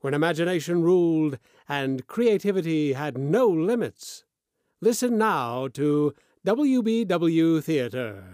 when imagination ruled and creativity had no limits. Listen now to WBW Theater.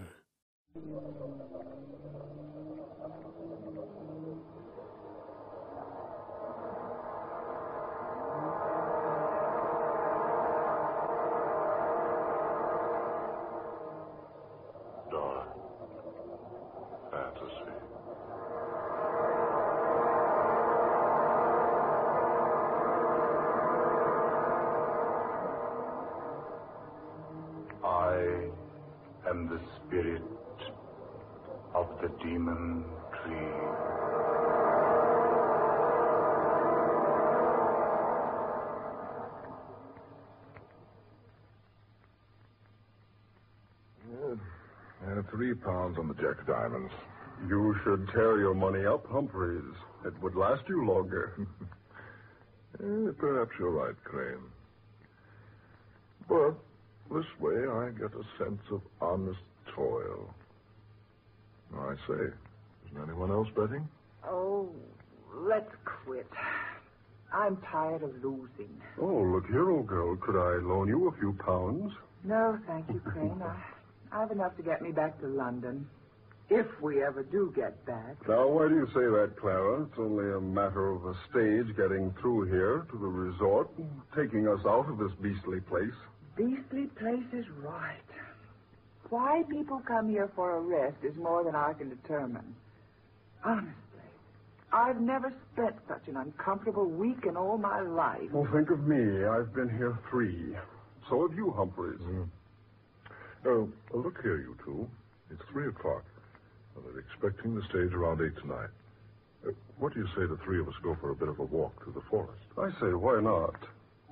Pounds on the Jack Diamonds. You should tear your money up, Humphreys. It would last you longer. Eh, perhaps you're right, Crane. But this way I get a sense of honest toil. I say, isn't anyone else betting? Oh, let's quit. I'm tired of losing. oh, look here, old girl. Could I loan you a few pounds? No, thank you, Crane. I, I've enough to get me back to London. If we ever do get back. Now, why do you say that, Clara? It's only a matter of a stage getting through here to the resort, and taking us out of this beastly place. Beastly place is right. Why people come here for a rest is more than I can determine. Honestly, I've never spent such an uncomfortable week in all my life. Well, think of me. I've been here three. So have you, Humphreys. Mm. Oh, well, look here, you two. It's three o'clock. Well, they're expecting the stage around eight tonight. Uh, what do you say the three of us go for a bit of a walk through the forest? I say, why not?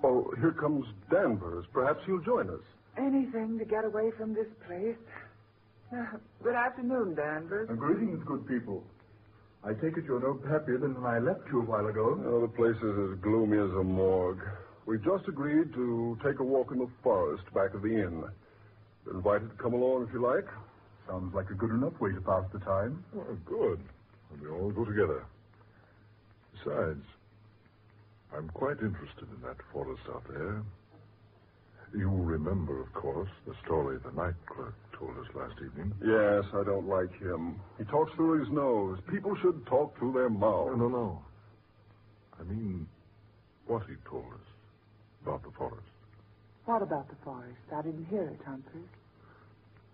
Oh, here comes Danvers. Perhaps he'll join us. Anything to get away from this place. Uh, good afternoon, Danvers. greetings, good people. I take it you're no happier than when I left you a while ago. Oh, the place is as gloomy as a morgue. We've just agreed to take a walk in the forest back of the inn. Invited to come along if you like. Sounds like a good enough way to pass the time. Oh, good. And we all go together. Besides, I'm quite interested in that forest out there. You remember, of course, the story the night clerk told us last evening. Yes, I don't like him. He talks through his nose. People should talk through their No, mouths. no, no. I mean, what he told us about the forest. What about the forest? I didn't hear it, Humphrey.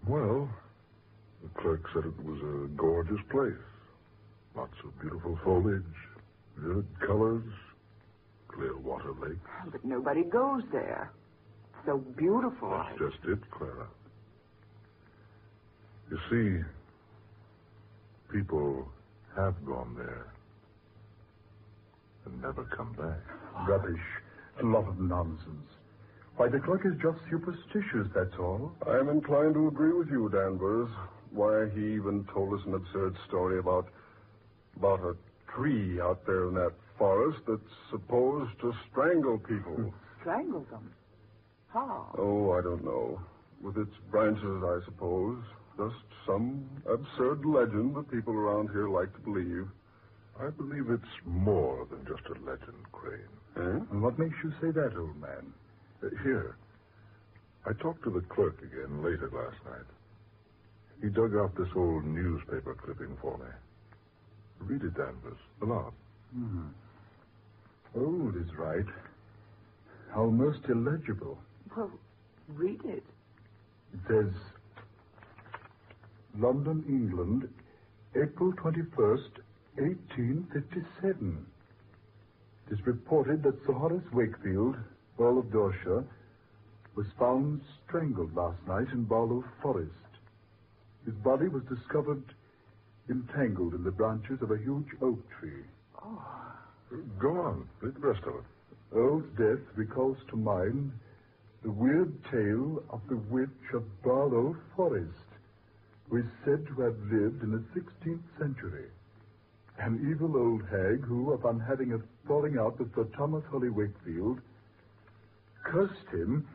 Well, the clerk said it was a gorgeous place. Lots of beautiful foliage, vivid colors, clear water lake. Ah, but nobody goes there. So beautiful. That's just it, Clara. You see, people have gone there and never come back. Ah. Rubbish. A lot of nonsense. Why, the clerk is just superstitious, that's all. I'm inclined to agree with you, Danvers. Why, he even told us an absurd story about about a tree out there in that forest that's supposed to strangle people. Strangle them. How? oh, I don't know. With its branches, I suppose. Just some absurd legend that people around here like to believe. I believe it's more than just a legend, Crane. Eh? And what makes you say that, old man? Uh, here. I talked to the clerk again later last night. He dug out this old newspaper clipping for me. Read it, Danvers. The lot. Old is right. Almost illegible. Well, read it. It says, London, England, April 21st, 1857. It is reported that Sir Horace Wakefield, Earl of Dorset, was found strangled last night in Barlow Forest. His body was discovered entangled in the branches of a huge oak tree. Ah, go on. Read the rest of it. Earl's death recalls to mind the weird tale of the witch of Barlow Forest, who is said to have lived in the 16th century. An evil old hag who, upon having a falling out with Sir Thomas Holly Wakefield, cursed him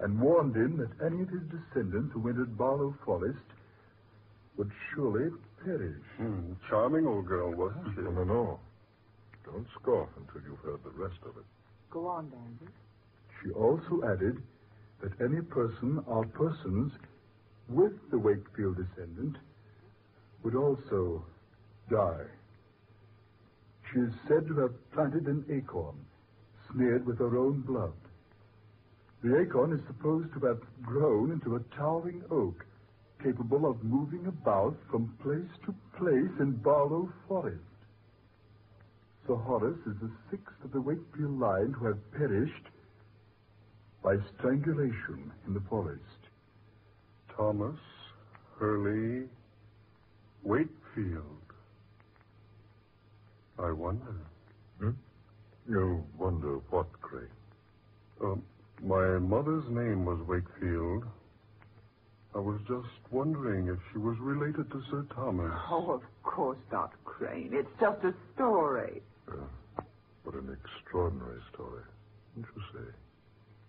and warned him that any of his descendants who entered Barlow Forest would surely perish. Hmm, charming old girl, wasn't she? No, no, no. Don't scoff until you've heard the rest of it. Go on, Danvers. She also added that any person or persons with the Wakefield descendant would also die. She is said to have planted an acorn smeared with her own blood. The acorn is supposed to have grown into a towering oak capable of moving about from place to place in Barlow Forest. Sir Horace is the sixth of the Wakefield line to have perished by strangulation in the forest. Thomas Hurley Wakefield. I wonder. You wonder what, Crane? Uh, my mother's name was Wakefield. I was just wondering if she was related to Sir Thomas. Oh, of course, not, Crane. It's just a story. Uh, what an extraordinary story. Wouldn't you say?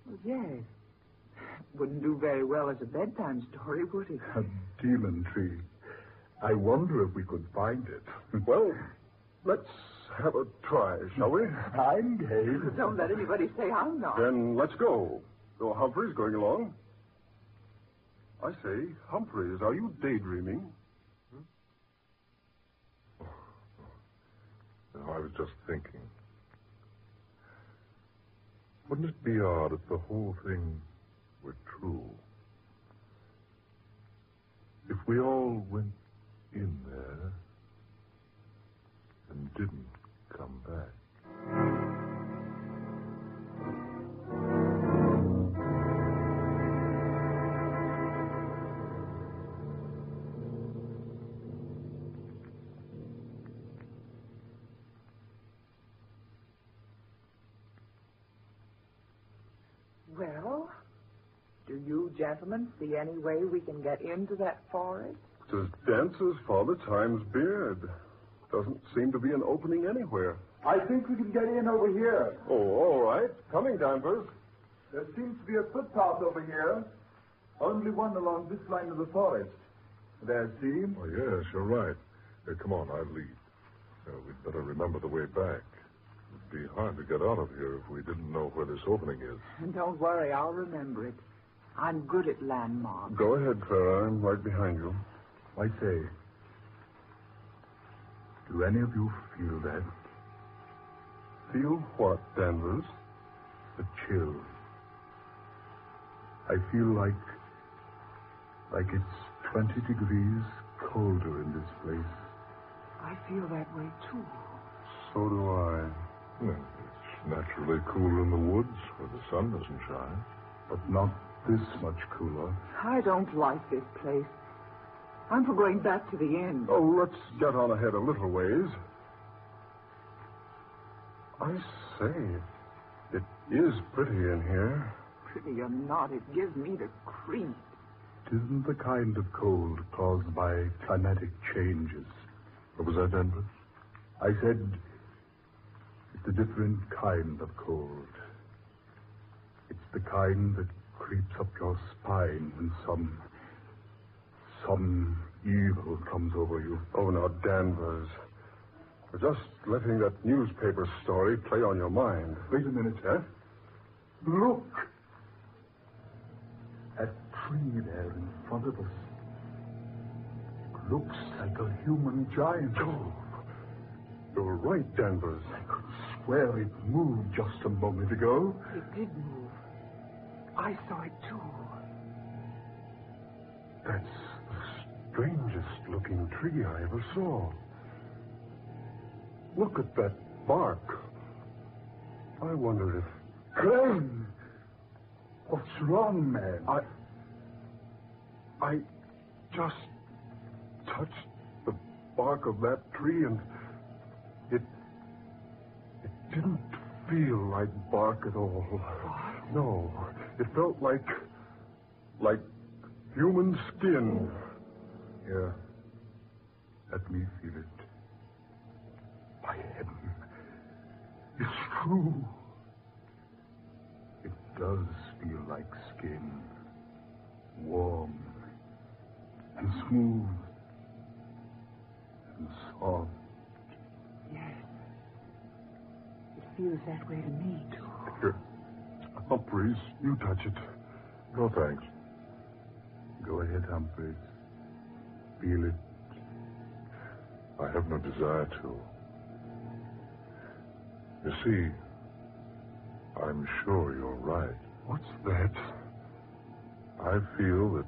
Well, yes. Wouldn't do very well as a bedtime story, would it? A demon tree. I wonder if we could find it. Well, let's have a try, shall we? I'm game. Don't let anybody say I'm not. Then let's go. Though Humphrey's going along. I say, Humphreys, are you daydreaming? No, I was just thinking. Wouldn't it be odd if the whole thing were true? If we all went in there and didn't gentlemen see any way we can get into that forest? It's as dense as Father Time's beard. Doesn't seem to be an opening anywhere. I think we can get in over here. Oh, all right. Coming, Danvers. There seems to be a footpath over here. Only one along this line of the forest. There, see? Oh, yes, you're right. Here, come on, I'll lead. Uh, we'd better remember the way back. It'd be hard to get out of here if we didn't know where this opening is. And don't worry, I'll remember it. I'm good at landmarks. Go ahead, Clara. I'm right behind you. I say, do any of you feel that? Feel what, Danvers? A chill. I feel like, like it's 20 degrees colder in this place. I feel that way, too. So do I. Well, it's naturally cooler in the woods where the sun doesn't shine. But not this much cooler. I don't like this place. I'm for going back to the inn. Oh, let's get on ahead a little ways. I say, it is pretty in here. Pretty or not, it gives me the creep. It isn't the kind of cold caused by climatic changes. What was that, Denver? I said it's a different kind of cold. It's the kind that creeps up your spine when some some evil comes over you. Oh, now, Danvers. We're just letting that newspaper story play on your mind. Wait a minute, Huh? Look! That tree there in front of us looks like a human giant. Oh, you're right, Danvers. I could swear it moved just a moment ago. It did move. I saw it, too. That's the strangest looking tree I ever saw. Look at that bark. I wonder if. Crane! What's wrong, man? I. I just touched the bark of that tree and it. It didn't feel like bark at all. No, it felt like. like human skin. Here. Let me feel it. By heaven. It's true. It does feel like skin. Warm. And smooth. And soft. Yes. It feels that way to me, too. Oh, Humphreys, you touch it. No, thanks. Go ahead, Humphreys. Feel it. I have no desire to. You see, I'm sure you're right. What's that? I feel that,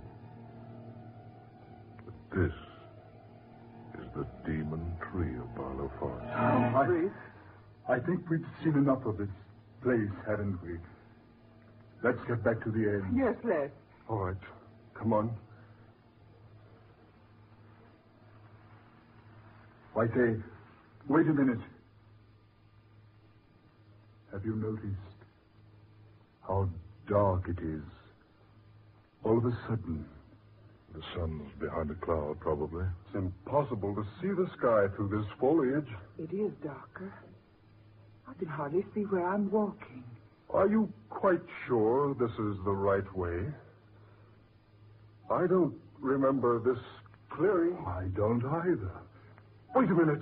that this is the demon tree of Barlow Forest. Humphreys. I think we've seen enough of this place, haven't we? Let's get back to the end. Yes, let's. All right. Come on. Say, wait a minute. Have you noticed how dark it is? All of a sudden, The sun's behind a cloud, probably. It's impossible to see the sky through this foliage. It is darker. I can hardly see where I'm walking. Are you quite sure this is the right way? I don't remember this clearing. I don't either. Wait a minute.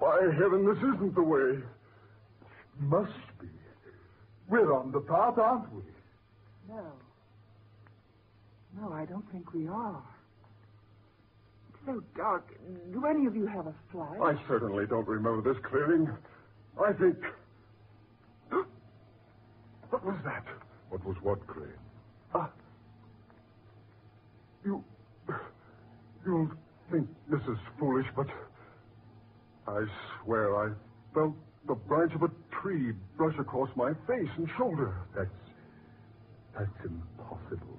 By heaven, this isn't the way. Must be. We're on the path, aren't we? No. No, I don't think we are. It's so dark. Do any of you have a flight? I certainly don't remember this clearing. I think. What was that? What was what, Crane? Ah. You. You'll think this is foolish, but. I swear I felt the branch of a tree brush across my face and shoulder. That's. That's impossible.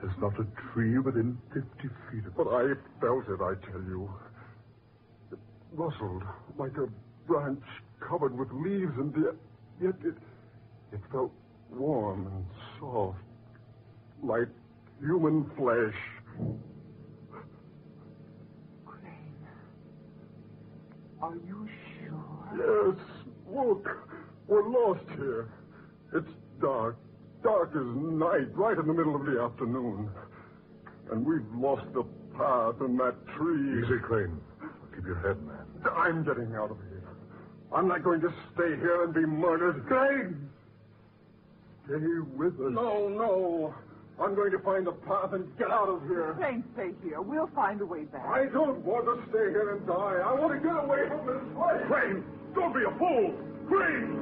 There's not a tree within 50 feet of But I felt it, I tell you. It rustled like a branch covered with leaves, and yet, yet it, it felt warm and soft, like human flesh. Crane. Are you sure? Yes, look, we're lost here. It's dark, dark as night, right in the middle of the afternoon. And we've lost the path in that tree. Easy, Crane. Keep your head, man. I'm getting out of here. I'm not going to stay here and be murdered. Crane! Stay with us. No, no. I'm going to find the path and get out of here. Crane, stay here. We'll find a way back. I don't want to stay here and die. I want to get away from this place. Crane! Don't be a fool! Crane!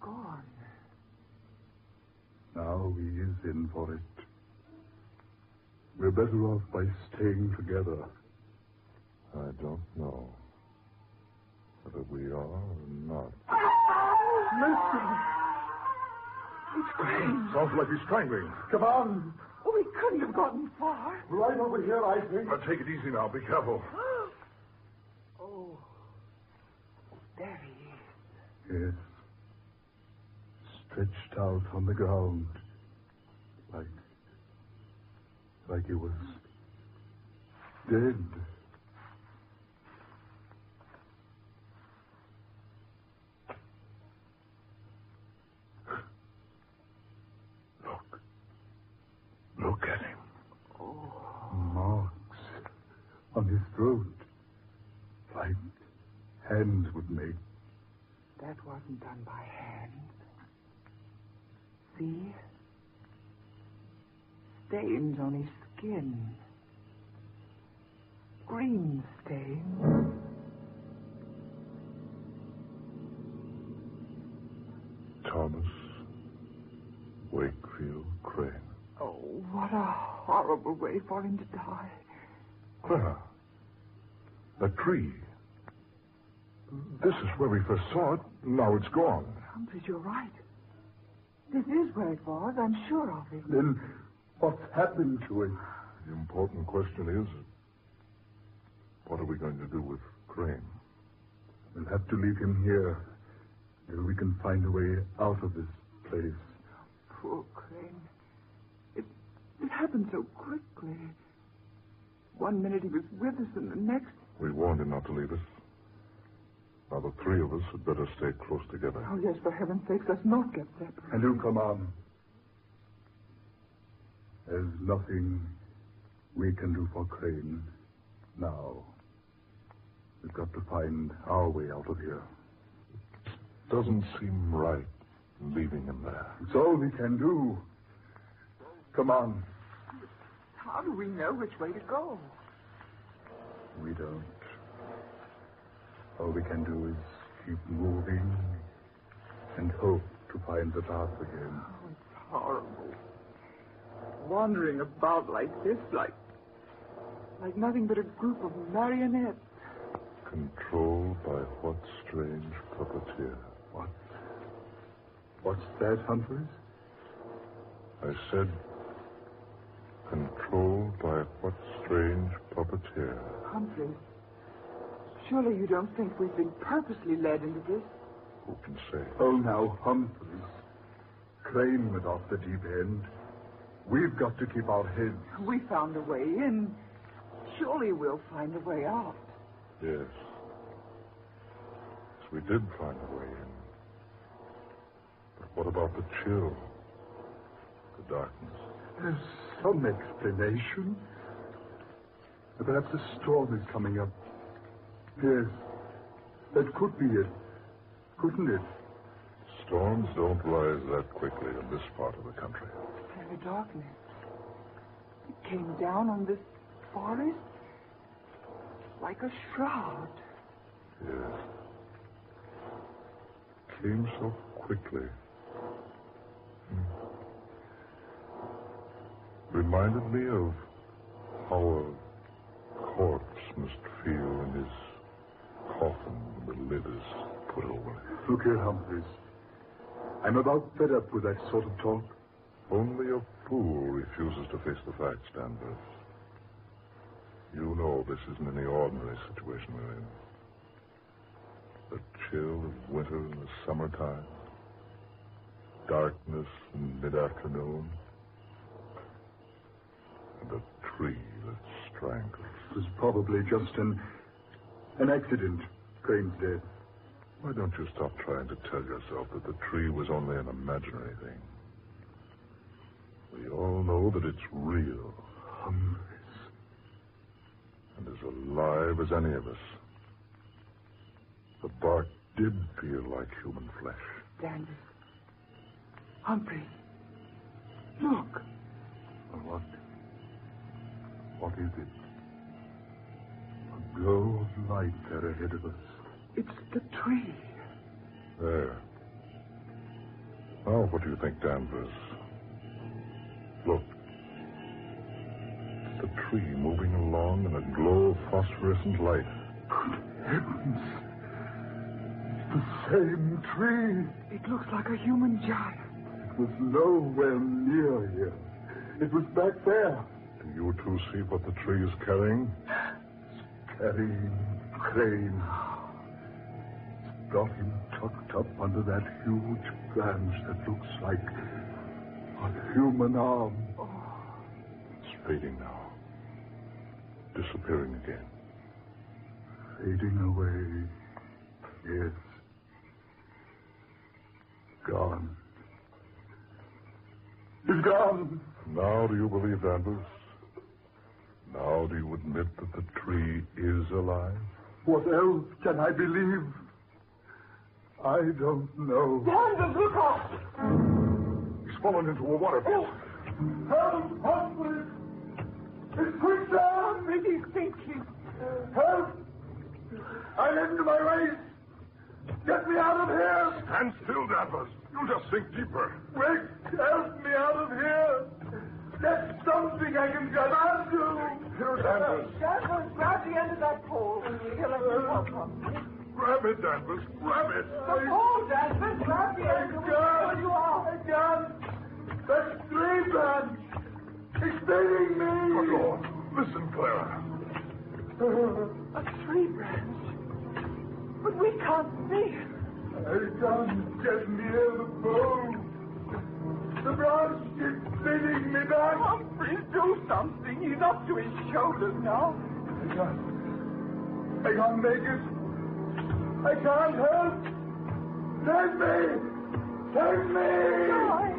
Gone. Now he is in for it. We're better off by staying together. I don't know whether we are or not. Listen. It's Crane. Sounds like he's strangling. Come on. Oh, we couldn't have gotten far. Right over here, I think. Now, take it easy now. Be careful. Oh. There he is. Yes. Stretched out on the ground. Like. like he was. dead. Look. Look at him. Oh. Marks on his throat. Like hands would make. That wasn't done by hand. See? Stains on his skin. Green stains. Thomas Wakefield Crane. What a horrible way for him to die. Clara. The tree. This is where we first saw it. Now it's gone. Humphreys, you're right. This is where it was. I'm sure of it. Then what's happened to it? The important question is what are we going to do with Crane? We'll have to leave him here until we can find a way out of this place. Poor Crane. It, it happened so quickly. One minute he was with us, and the next. We warned him not to leave us. Now, the three of us had better stay close together. Oh, yes, for heaven's sake, let's not get separated. And you come on. There's nothing we can do for Crane now. We've got to find our way out of here. It Doesn't seem right leaving him there. It's all we can do. Come on. How do we know which way to go? We don't. All we can do is keep moving and hope to find the path again. Oh, it's horrible. Wandering about like this, like. like nothing but a group of marionettes. Controlled by what strange puppeteer? What? What's that, Humphreys? I said, controlled by what strange puppeteer? Humphrey, surely you don't think we've been purposely led into this? Who can say? Oh, now, Humphreys. Crane went off the deep end. We've got to keep our heads. We found a way in. Surely we'll find a way out. Yes. Yes, we did find a way in. But what about the chill? The darkness? There's some explanation. Perhaps a storm is coming up. Yes, that could be it. Couldn't it? Storms don't rise that quickly in this part of the country. And the darkness. It came down on this forest like a shroud. Yes. Came so quickly. Reminded me of how a corpse must feel in his coffin when the lid is put over it. Look here, Humphreys. I'm about fed up with that sort of talk. Only a fool refuses to face the facts, Danvers. You know this isn't any ordinary situation we're in. The chill of winter in the summertime, darkness in mid-afternoon, and a tree that strangles. It was probably just an an accident. Crane's dead. Why don't you stop trying to tell yourself that the tree was only an imaginary thing? We all know that it's real Humphreys. and as alive as any of us. The bark did feel like human flesh. Danvers. Humphrey. Look. What? What is it? A glow of light there ahead of us. It's the tree. There. Now, what do you think, Danvers? Look. It's the tree moving along in a glow of phosphorescent light. Good heavens! It's the same tree. It looks like a human giant. It was nowhere near here. It was back there. You two see what the tree is carrying? It's carrying Crane. It's got him tucked up under that huge branch that looks like a human arm. It's fading now. Disappearing again. Fading away. Yes. Gone. He's gone. Now do you believe, Danvers? Now do you admit that the tree is alive? What else can I believe? I don't know. Danvers, look out! He's fallen into a waterfall. Help! Help, please! It's quicksand! Humphrey, he's sinking. Help! I'm into my race! Get me out of here! Stand still, Danvers. You'll just sink deeper. Quick! Help me out of here! There's something I can grab onto! Here, Danvers. Danvers, grab the end of that pole. Here, let me help him. Grab it, Danvers. Grab it. The pole, Danvers, grab the end. God. Where you are. I can't! That's three men! Explaining me! Good Lord. Listen, Clara. A tree branch. But we can't see. I can't get near the pole. The branch keeps spinning me back. Humphrey, do something. He's up to his shoulders now. I can't. I can't make it. I can't help. Save me! Save me! Why?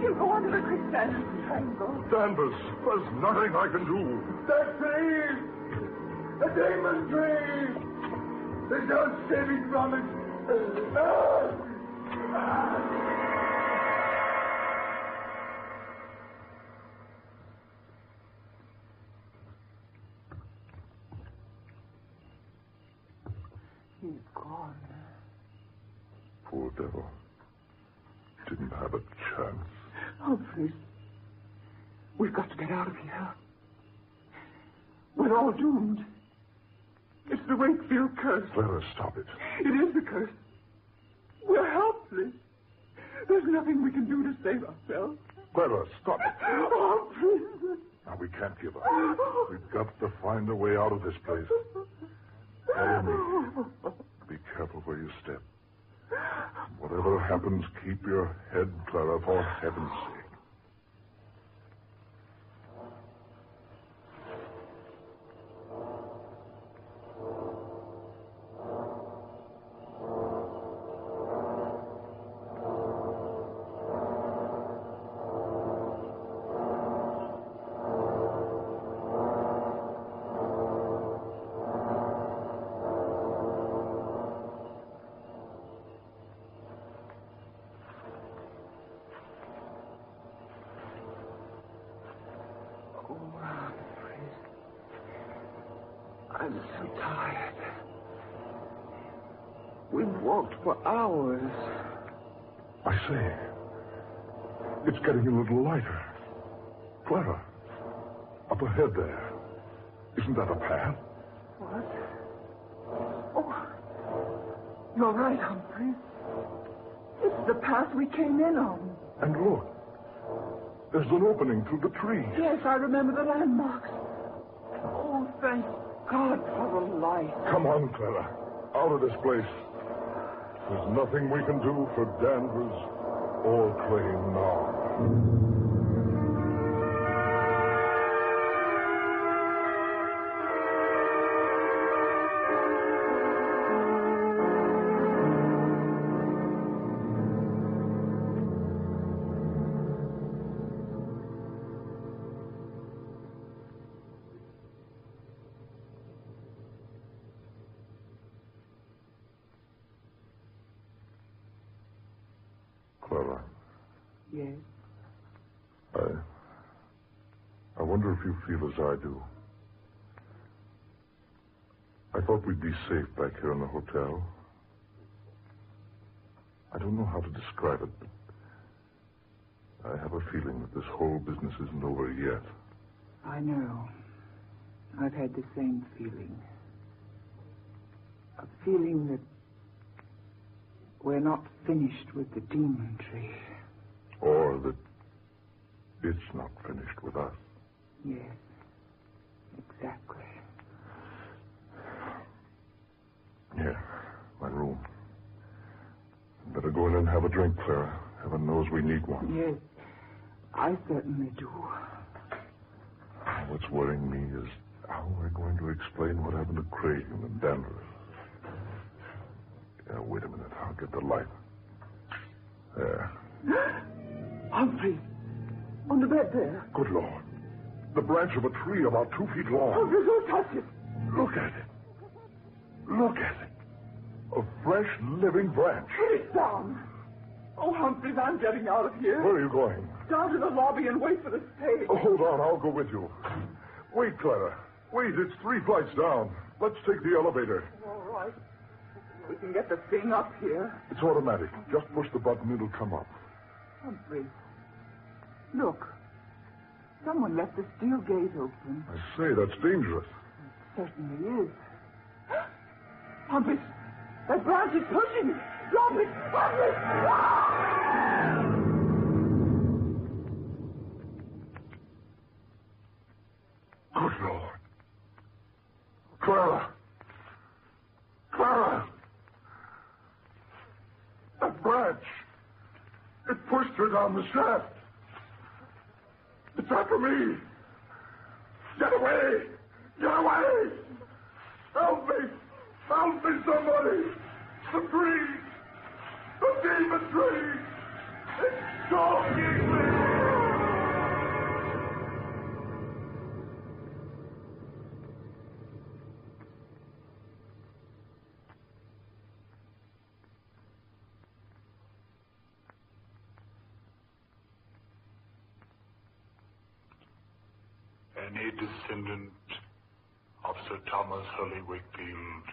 He'll go under the quicksand and strangle. Danvers, there's nothing I can do. That tree! The demon tree! There's no saving from it. Ah! Ah! He's gone. Poor devil. Didn't have a chance. Oh, Humphrey, we've got to get out of here. We're all doomed. It's the Wakefield curse. Clara, stop it. It is the curse. We're helpless. There's nothing we can do to save ourselves. Clara, stop it. Oh, Humphrey. Now, we can't give up. We've got to find a way out of this place. Be careful where you step. Whatever happens, keep your head, Clara, for heaven's sake. Walked for hours. I say, it's getting a little lighter. Clara, up ahead there. Isn't that a path? What? Oh, you're right, Humphrey. It's the path we came in on. And look, there's an opening through the trees. Yes, I remember the landmarks. Oh, thank God for the light. Come on, Clara. Out of this place. There's nothing we can do for Danvers or Crane now. As I do. I thought we'd be safe back here in the hotel. I don't know how to describe it, but I have a feeling that this whole business isn't over yet. I know. I've had the same feeling. A feeling that we're not finished with the demon tree. Or that it's not finished with us. Yes. Exactly. Yeah, my room. Better go in and have a drink, Clara. Heaven knows we need one. Yes. I certainly do. What's worrying me is how we're going to explain what happened to Crane and the Danvers. Yeah, wait a minute. I'll get the light. There. Humphrey, on the bed there. Good Lord. The branch of a tree about two feet long. Oh, Humphrey, don't touch it. Look at it. Look at it. A fresh, living branch. Put it down. Oh, Humphreys, I'm getting out of here. Where are you going? Down to the lobby and wait for the stage. Oh, hold on. I'll go with you. Wait, Clara. Wait, it's three flights down. Let's take the elevator. All right. We can get the thing up here. It's automatic. Just push the button, it'll come up. Humphrey, look. Someone left the steel gate open. I say, that's dangerous. It certainly is. Bumpus! That branch is pushing! it Bumpus! it! Ah! Good Lord. Clara! Clara! That branch! It pushed her down the shaft! It's after me. Get away! Get away! Help me! Help me, somebody! The trees! The demon trees! It's stalking me! Thomas Wakefield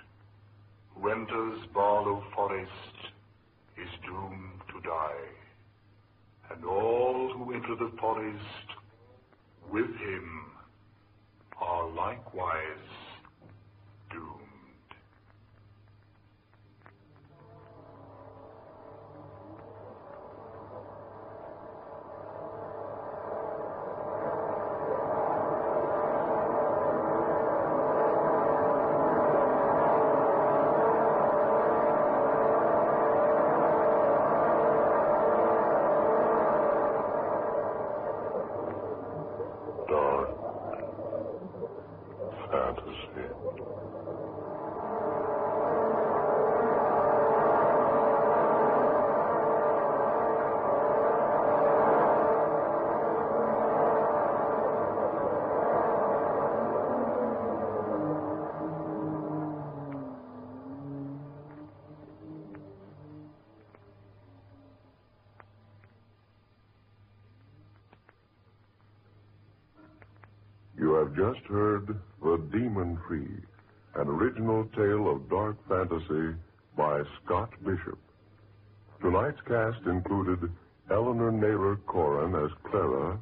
who Barlow Forest is doomed to die. And all who enter the forest with him are likewise just heard The Demon Tree, an original tale of dark fantasy by Scott Bishop. Tonight's cast included Eleanor Naylor Corin as Clara,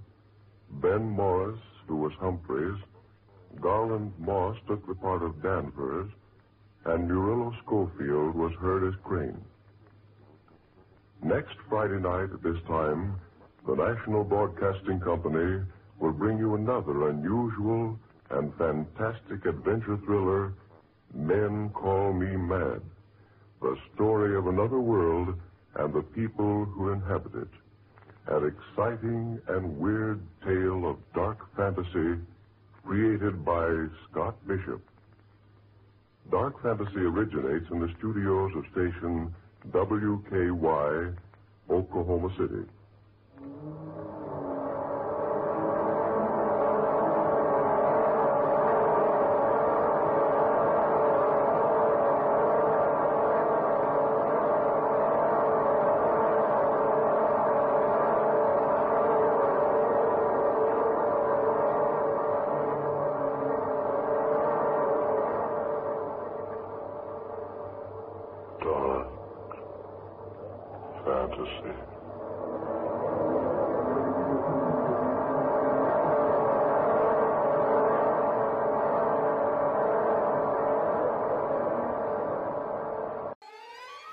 Ben Morris, who was Humphreys, Garland Moss took the part of Danvers, and Murillo Schofield was heard as Crane. Next Friday night at this time, the National Broadcasting Company will bring you another unusual and fantastic adventure thriller, Men Call Me Mad, the story of another world and the people who inhabit it. An exciting and weird tale of dark fantasy created by Scott Bishop. Dark fantasy originates in the studios of station WKY, Oklahoma City.